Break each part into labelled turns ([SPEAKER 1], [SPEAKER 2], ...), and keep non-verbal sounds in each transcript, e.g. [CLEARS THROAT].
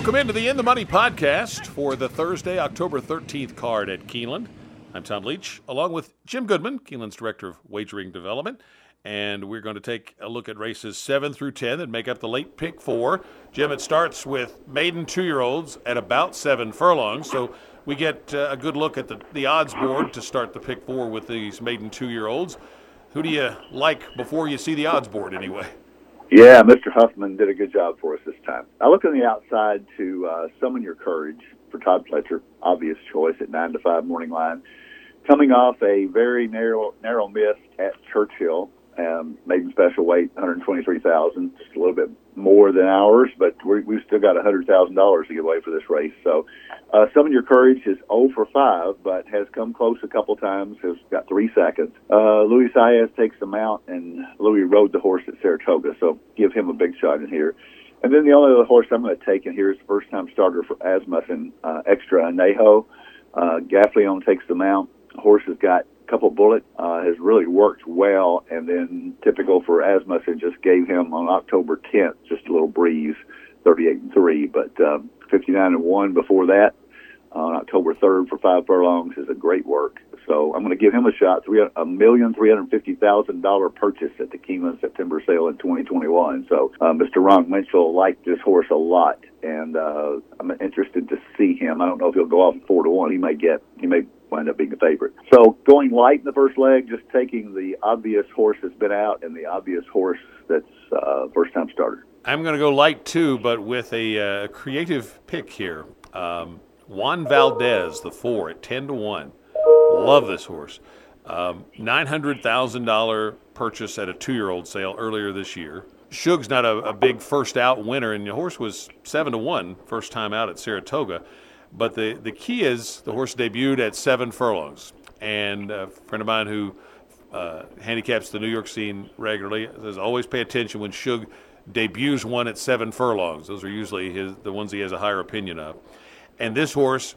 [SPEAKER 1] Welcome into the In the Money podcast for the Thursday, October 13th card at Keeneland. I'm Tom Leach, along with Jim Goodman, Keeneland's Director of Wagering Development. And we're going to take a look at races 7 through 10 that make up the late pick four. Jim, it starts with maiden two year olds at about seven furlongs. So we get uh, a good look at the, the odds board to start the pick four with these maiden two year olds. Who do you like before you see the odds board, anyway?
[SPEAKER 2] Yeah, Mr. Huffman did a good job for us this time. I look on the outside to uh, summon your courage for Todd Fletcher, obvious choice at nine to five morning line. Coming off a very narrow narrow miss at Churchill, um, maiden special weight, 123,000, just a little bit more than ours, but we, we've still got $100,000 to give away for this race. So, uh, Summon Your Courage is 0 for 5, but has come close a couple times, has got three seconds. Uh, Luis Saez takes the mount, and Luis rode the horse at Saratoga, so give him a big shot in here. And then the only other horse I'm going to take in here is first time starter for Asmussen, uh, Extra Anejo. Uh, Gaffalione takes the mount. Horse has got couple bullet uh, has really worked well, and then typical for Asmussen just gave him on October 10th just a little breeze, 38 and three, but uh, 59 and one before that. On October 3rd for five furlongs is a great work. So I'm going to give him a shot. Three a million three hundred fifty thousand dollar purchase at the Keeneland September sale in 2021. So uh, Mr. Ron Winchell liked this horse a lot, and uh, I'm interested to see him. I don't know if he'll go off four to one. He may get he may wind up being a favorite. So going light in the first leg, just taking the obvious horse that's been out and the obvious horse that's uh, first time starter.
[SPEAKER 1] I'm going to go light too, but with a uh, creative pick here. Um, Juan Valdez, the four at 10 to 1. Love this horse. Um, $900,000 purchase at a two year old sale earlier this year. Shug's not a, a, big first out winner, and the horse was 7 to 1 first time out at Saratoga. But the, the key is the horse debuted at seven furlongs. And a friend of mine who uh, handicaps the New York scene regularly says always pay attention when Shug debuts one at seven furlongs. Those are usually his, the ones he has a higher opinion of. And this horse,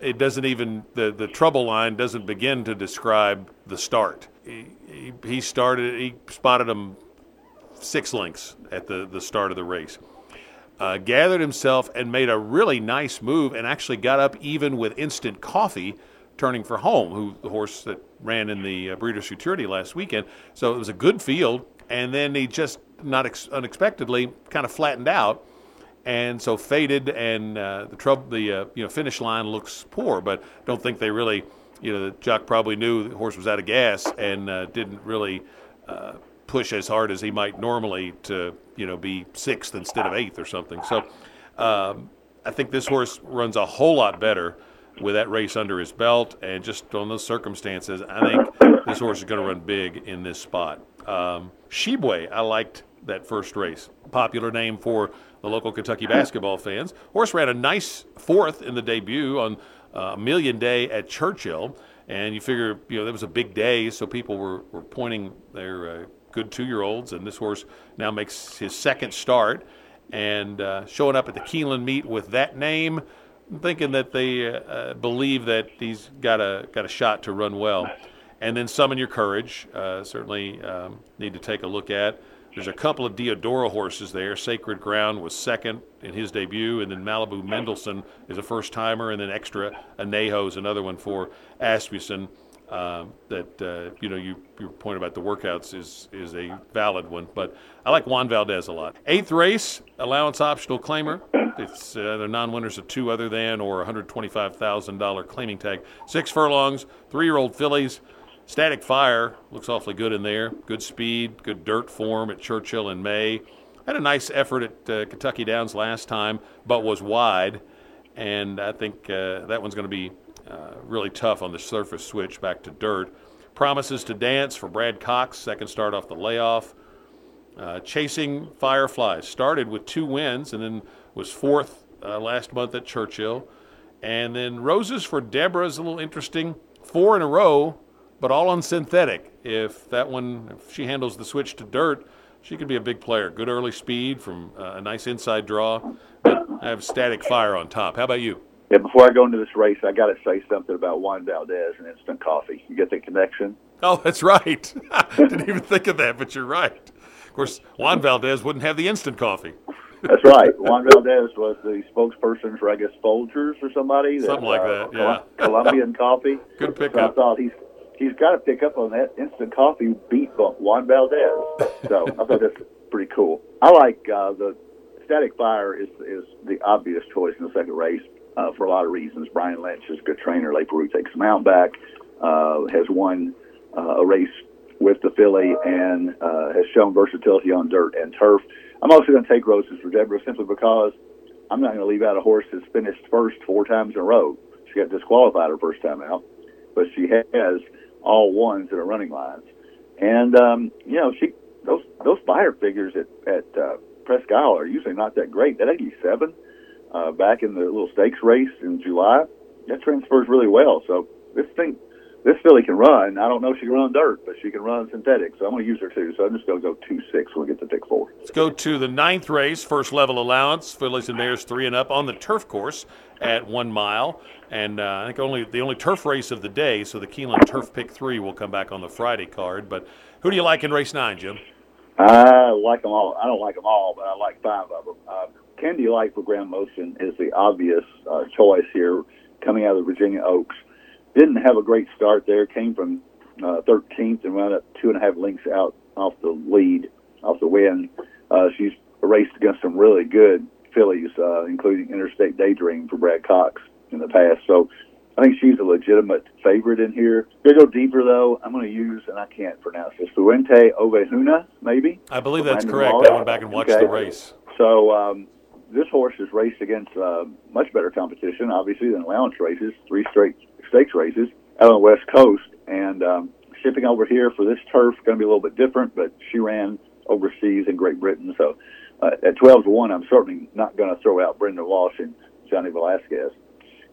[SPEAKER 1] it doesn't even, the, the trouble line doesn't begin to describe the start. He, he, he started, he spotted him six lengths at the, the start of the race uh, gathered himself and made a really nice move and actually got up even with instant coffee turning for home, who the horse that ran in the uh, Breeders' Futurity last weekend. So it was a good field, and then he just not ex- unexpectedly kind of flattened out, and so faded, and uh, the trouble, the uh, you know finish line looks poor. But don't think they really, you know, the jock probably knew the horse was out of gas and uh, didn't really uh, push as hard as he might normally to you know be sixth instead of eighth or something. So um, I think this horse runs a whole lot better with that race under his belt, and just on those circumstances, I think this horse is going to run big in this spot. Um, Shebue, I liked that first race. Popular name for the local Kentucky basketball fans. Horse ran a nice fourth in the debut on uh, Million Day at Churchill, and you figure you know that was a big day, so people were, were pointing their uh, good two year olds, and this horse now makes his second start and uh, showing up at the Keeneland meet with that name. I'm thinking that they uh, uh, believe that he's got a got a shot to run well, and then summon your courage. Uh, certainly um, need to take a look at. There's a couple of Diodoro horses there. Sacred Ground was second in his debut, and then Malibu Mendelson is a first timer, and then Extra Anejo is another one for Asmussen. Um, that uh, you know you, your point about the workouts is is a valid one. But I like Juan Valdez a lot. Eighth race, allowance optional claimer. It's uh, they're non-winners of two other than or $125,000 claiming tag. Six furlongs, three-year-old fillies. Static Fire looks awfully good in there. Good speed, good dirt form at Churchill in May. Had a nice effort at uh, Kentucky Downs last time, but was wide. And I think uh, that one's going to be uh, really tough on the surface switch back to dirt. Promises to dance for Brad Cox, second start off the layoff. Uh, chasing Fireflies started with two wins and then was fourth uh, last month at Churchill. And then Roses for Deborah is a little interesting. Four in a row, but all on synthetic. If that one, if she handles the switch to dirt, she could be a big player. Good early speed from uh, a nice inside draw. But I have static fire on top. How about you?
[SPEAKER 2] Yeah, before I go into this race, I got to say something about Juan Valdez and instant coffee. You get the connection?
[SPEAKER 1] Oh, that's right. I [LAUGHS] didn't even think of that, but you're right. Of course, Juan Valdez wouldn't have the instant coffee.
[SPEAKER 2] That's right. Juan Valdez was the spokesperson for, I guess, Folgers or somebody.
[SPEAKER 1] Something like
[SPEAKER 2] uh,
[SPEAKER 1] that, yeah. [LAUGHS]
[SPEAKER 2] Colombian coffee.
[SPEAKER 1] Good
[SPEAKER 2] So I thought he's he's got to pick up on that instant coffee beat Juan Valdez. So I thought that's pretty cool. I like uh, the Static Fire is is the obvious choice in the second race uh, for a lot of reasons. Brian Lynch is a good trainer. Lake Peru takes him out back. Uh, has won uh, a race with the filly and uh, has shown versatility on dirt and turf. I'm also going to take Roses for Deborah simply because I'm not going to leave out a horse that's finished first four times in a row. She got disqualified her first time out, but she has all ones in her running lines. And um, you know, she those those Beyer figures at at uh, Presque Isle are usually not that great. That 87 uh, back in the little stakes race in July, that transfers really well. So this thing, this filly can run. I don't know if she can run dirt, but she can run synthetic. So I'm going to use her too. So I'm just going to go two six when we get to pick four.
[SPEAKER 1] Let's go to the ninth race, first level allowance. Fillies and Mares three and up on the turf course at one mile, and uh, I think only the only turf race of the day. So the Keeneland Turf Pick three will come back on the Friday card. But who do you like in race nine, Jim?
[SPEAKER 2] I like them all. I don't like them all, but I like five of them. Uh, Candy Light for Graham Motion is the obvious uh, choice here, coming out of the Virginia Oaks. Didn't have a great start there. Came from uh, 13th and wound up two and a half lengths out off the lead, off the win. Uh, she's raced against some really good fillies, uh, including Interstate Daydream for Brad Cox in the past. So I think she's a legitimate favorite in here. To go deeper though, I'm going to use, and I can't pronounce this, Fuente Ovejuna, maybe.
[SPEAKER 1] I believe that's correct. I went back and watched
[SPEAKER 2] Okay.
[SPEAKER 1] the race.
[SPEAKER 2] So um, this horse has raced against uh, much better competition, obviously, than allowance races, three straight stakes races out on the West Coast. And um, shipping over here for this turf going to be a little bit different, but she ran overseas in Great Britain. So uh, at 12 to 1, I'm certainly not going to throw out Brendan Walsh and Johnny Velazquez.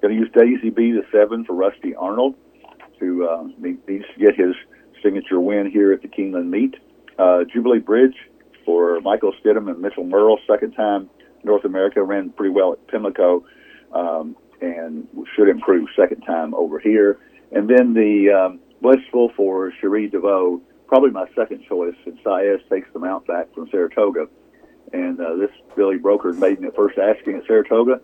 [SPEAKER 2] Going to use Daisy B to 7 for Rusty Arnold, who uh, needs to get his signature win here at the Keeneland meet. Uh, Jubilee Bridge for Michael Stidham and Mitchell Murrill, second time North America, ran pretty well at Pimlico, um, and should improve second time over here. And then the um, Blissful for Cherie DeVaux, probably my second choice, since Saez takes the mount back from Saratoga. And uh, this Billy Broker maiden at first asking at Saratoga.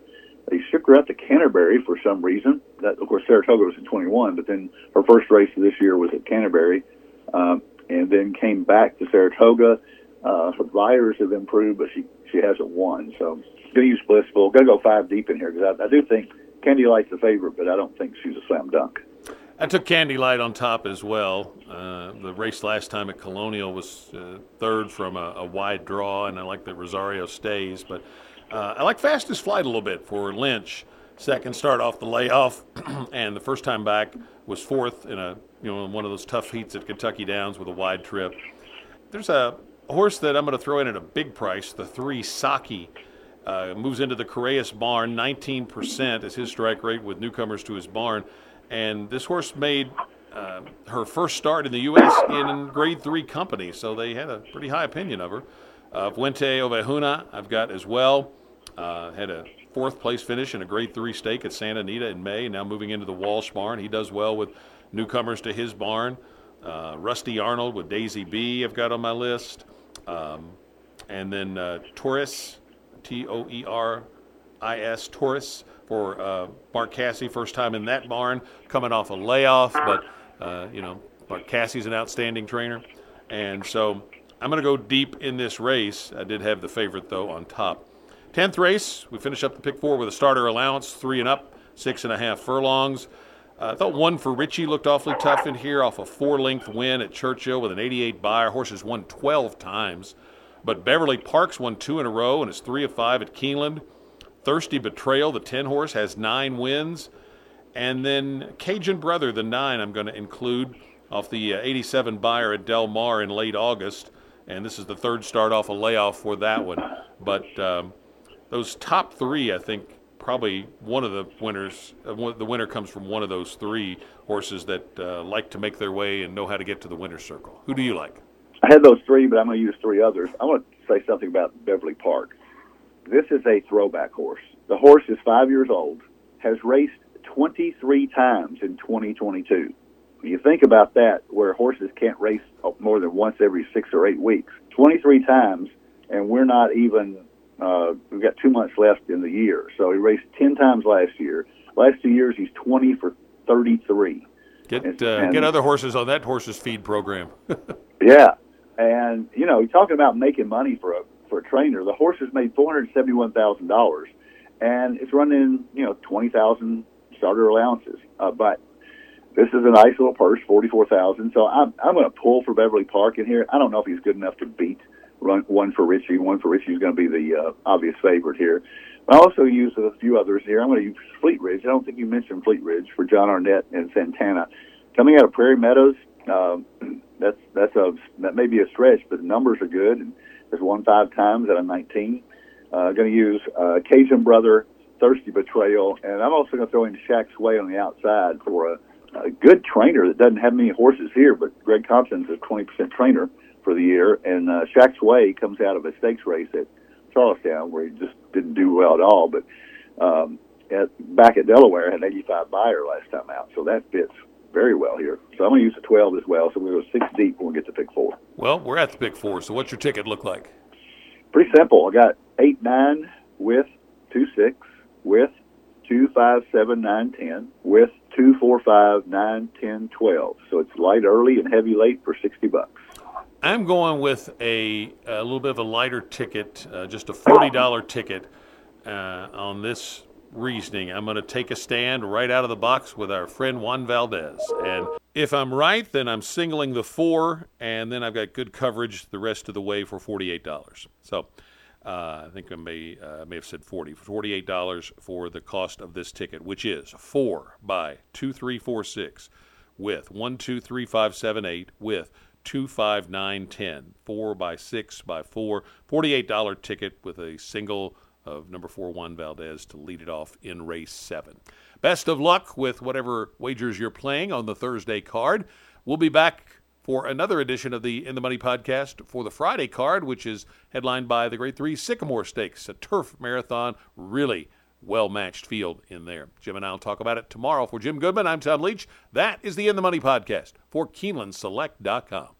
[SPEAKER 2] They shipped her out to Canterbury for some reason. That, of course, Saratoga was in 21, but then her first race this year was at Canterbury, um, and then came back to Saratoga. Uh, her riders have improved, but she she hasn't won. So, gonna use Blissful. Gonna go five deep in here because I, I do think Candy Light's the favorite, but I don't think she's a slam dunk.
[SPEAKER 1] I took Candy Light on top as well. Uh, the race last time at Colonial was uh, third from a, a wide draw, and I like that Rosario stays. But uh, I like Fastest Flight a little bit for Lynch. Second start off the layoff, [CLEARS THROAT] and the first time back was fourth in a you know one of those tough heats at Kentucky Downs with a wide trip. There's a horse that I'm going to throw in at a big price, the three Saki. Uh, moves into the Correas barn. 19% is his strike rate with newcomers to his barn. And this horse made uh, her first start in the U.S. in grade three company, so they had a pretty high opinion of her. Uh, Fuente Ovejuna, I've got as well. Uh, had a fourth place finish in a grade three stake at Santa Anita in May, now moving into the Walsh barn. He does well with newcomers to his barn. Uh, Rusty Arnold with Daisy B, I've got on my list. Um, and then uh, Torres, T O E R I S, Torres for uh, Mark Casse, first time in that barn, coming off a layoff, but uh, you know, Mark Casse's an outstanding trainer. And so I'm going to go deep in this race. I did have the favorite, though, on top. Tenth race, we finish up the pick four with a starter allowance, three and up, six and a half furlongs. Uh, I thought one for Richie looked awfully tough in here off a four length win at Churchill with an 88 Beyer. Horses won 12 times. But Beverly Parks won two in a row and is three of five at Keeneland. Thirsty Betrayal, the 10 horse, has nine wins. And then Cajun Brother, the nine, I'm going to include off the uh, 87 Beyer at Del Mar in late August. And this is the third start off a layoff for that one. But um, those top three, I think, probably one of the winners, uh, the winner comes from one of those three horses that uh, like to make their way and know how to get to the winner's circle. Who do you like?
[SPEAKER 2] I had those three, but I'm going to use three others. I want to say something about Beverly Park. This is a throwback horse. The horse is five years old, has raced 23 times in 2022. When you think about that, where horses can't race more than once every six or eight weeks, 23 times, and we're not even Uh, we've got two months left in the year, so he raced ten times last year. Last two years, he's twenty for thirty-three.
[SPEAKER 1] Get uh, and, get other horses on that horse's feed program. [LAUGHS]
[SPEAKER 2] yeah, and you know, talking about making money for a for a trainer, the horse has made four hundred seventy-one thousand dollars, and it's running you know twenty thousand starter allowances. Uh, but this is a nice little purse, forty-four thousand. So I'm I'm going to pull for Beverly Park in here. I don't know if he's good enough to beat run one for Richie. One for Richie is going to be the uh, obvious favorite here. I also use a few others here. I'm going to use Fleet Ridge. I don't think you mentioned Fleet Ridge for John Arnett and Santana. Coming out of Prairie Meadows, uh, [CLEARS THROAT] that's that's a that may be a stretch, but the numbers are good. And there's won five times out of 19. Uh, going to use uh, Cajun Brother, Thirsty Betrayal, and I'm also going to throw in Shack's Way on the outside for a, a good trainer that doesn't have many horses here, but Greg Thompson's a 20% trainer for the year. And uh, Shack's Way comes out of a stakes race at Charles Town where he just didn't do well at all. But um, at, back at Delaware, had 85 Beyer last time out, so that fits very well here. So I'm going to use the 12 as well. So to go six deep when we get to pick four.
[SPEAKER 1] Well, we're at the pick four. So what's your ticket look like?
[SPEAKER 2] Pretty simple. I got eight nine with two six with two five seven nine ten with two four five nine ten twelve. So it's light early and heavy late for sixty bucks.
[SPEAKER 1] I'm going with a, a little bit of a lighter ticket, uh, just a $40 ticket uh, on this reasoning. I'm going to take a stand right out of the box with our friend Juan Valdez. And if I'm right, then I'm singling the four, and then I've got good coverage the rest of the way for $48. So uh, I think I may, uh, may have said 40 $48 for the cost of this ticket, which is 4 by 2346 with 123578 with two five nine ten four by six by four forty eight dollar ticket with a single of number four Juan Valdez to lead it off in race seven. Best of luck with whatever wagers you're playing on the Thursday card. We'll be back for another edition of the In the Money podcast for the Friday card, which is headlined by the Grade Three Sycamore Stakes, a turf marathon. Really well matched field in there. Jim and I'll talk about it tomorrow. For Jim Goodman, I'm Tom Leach. That is the In the Money podcast for KeenelandSelect.com.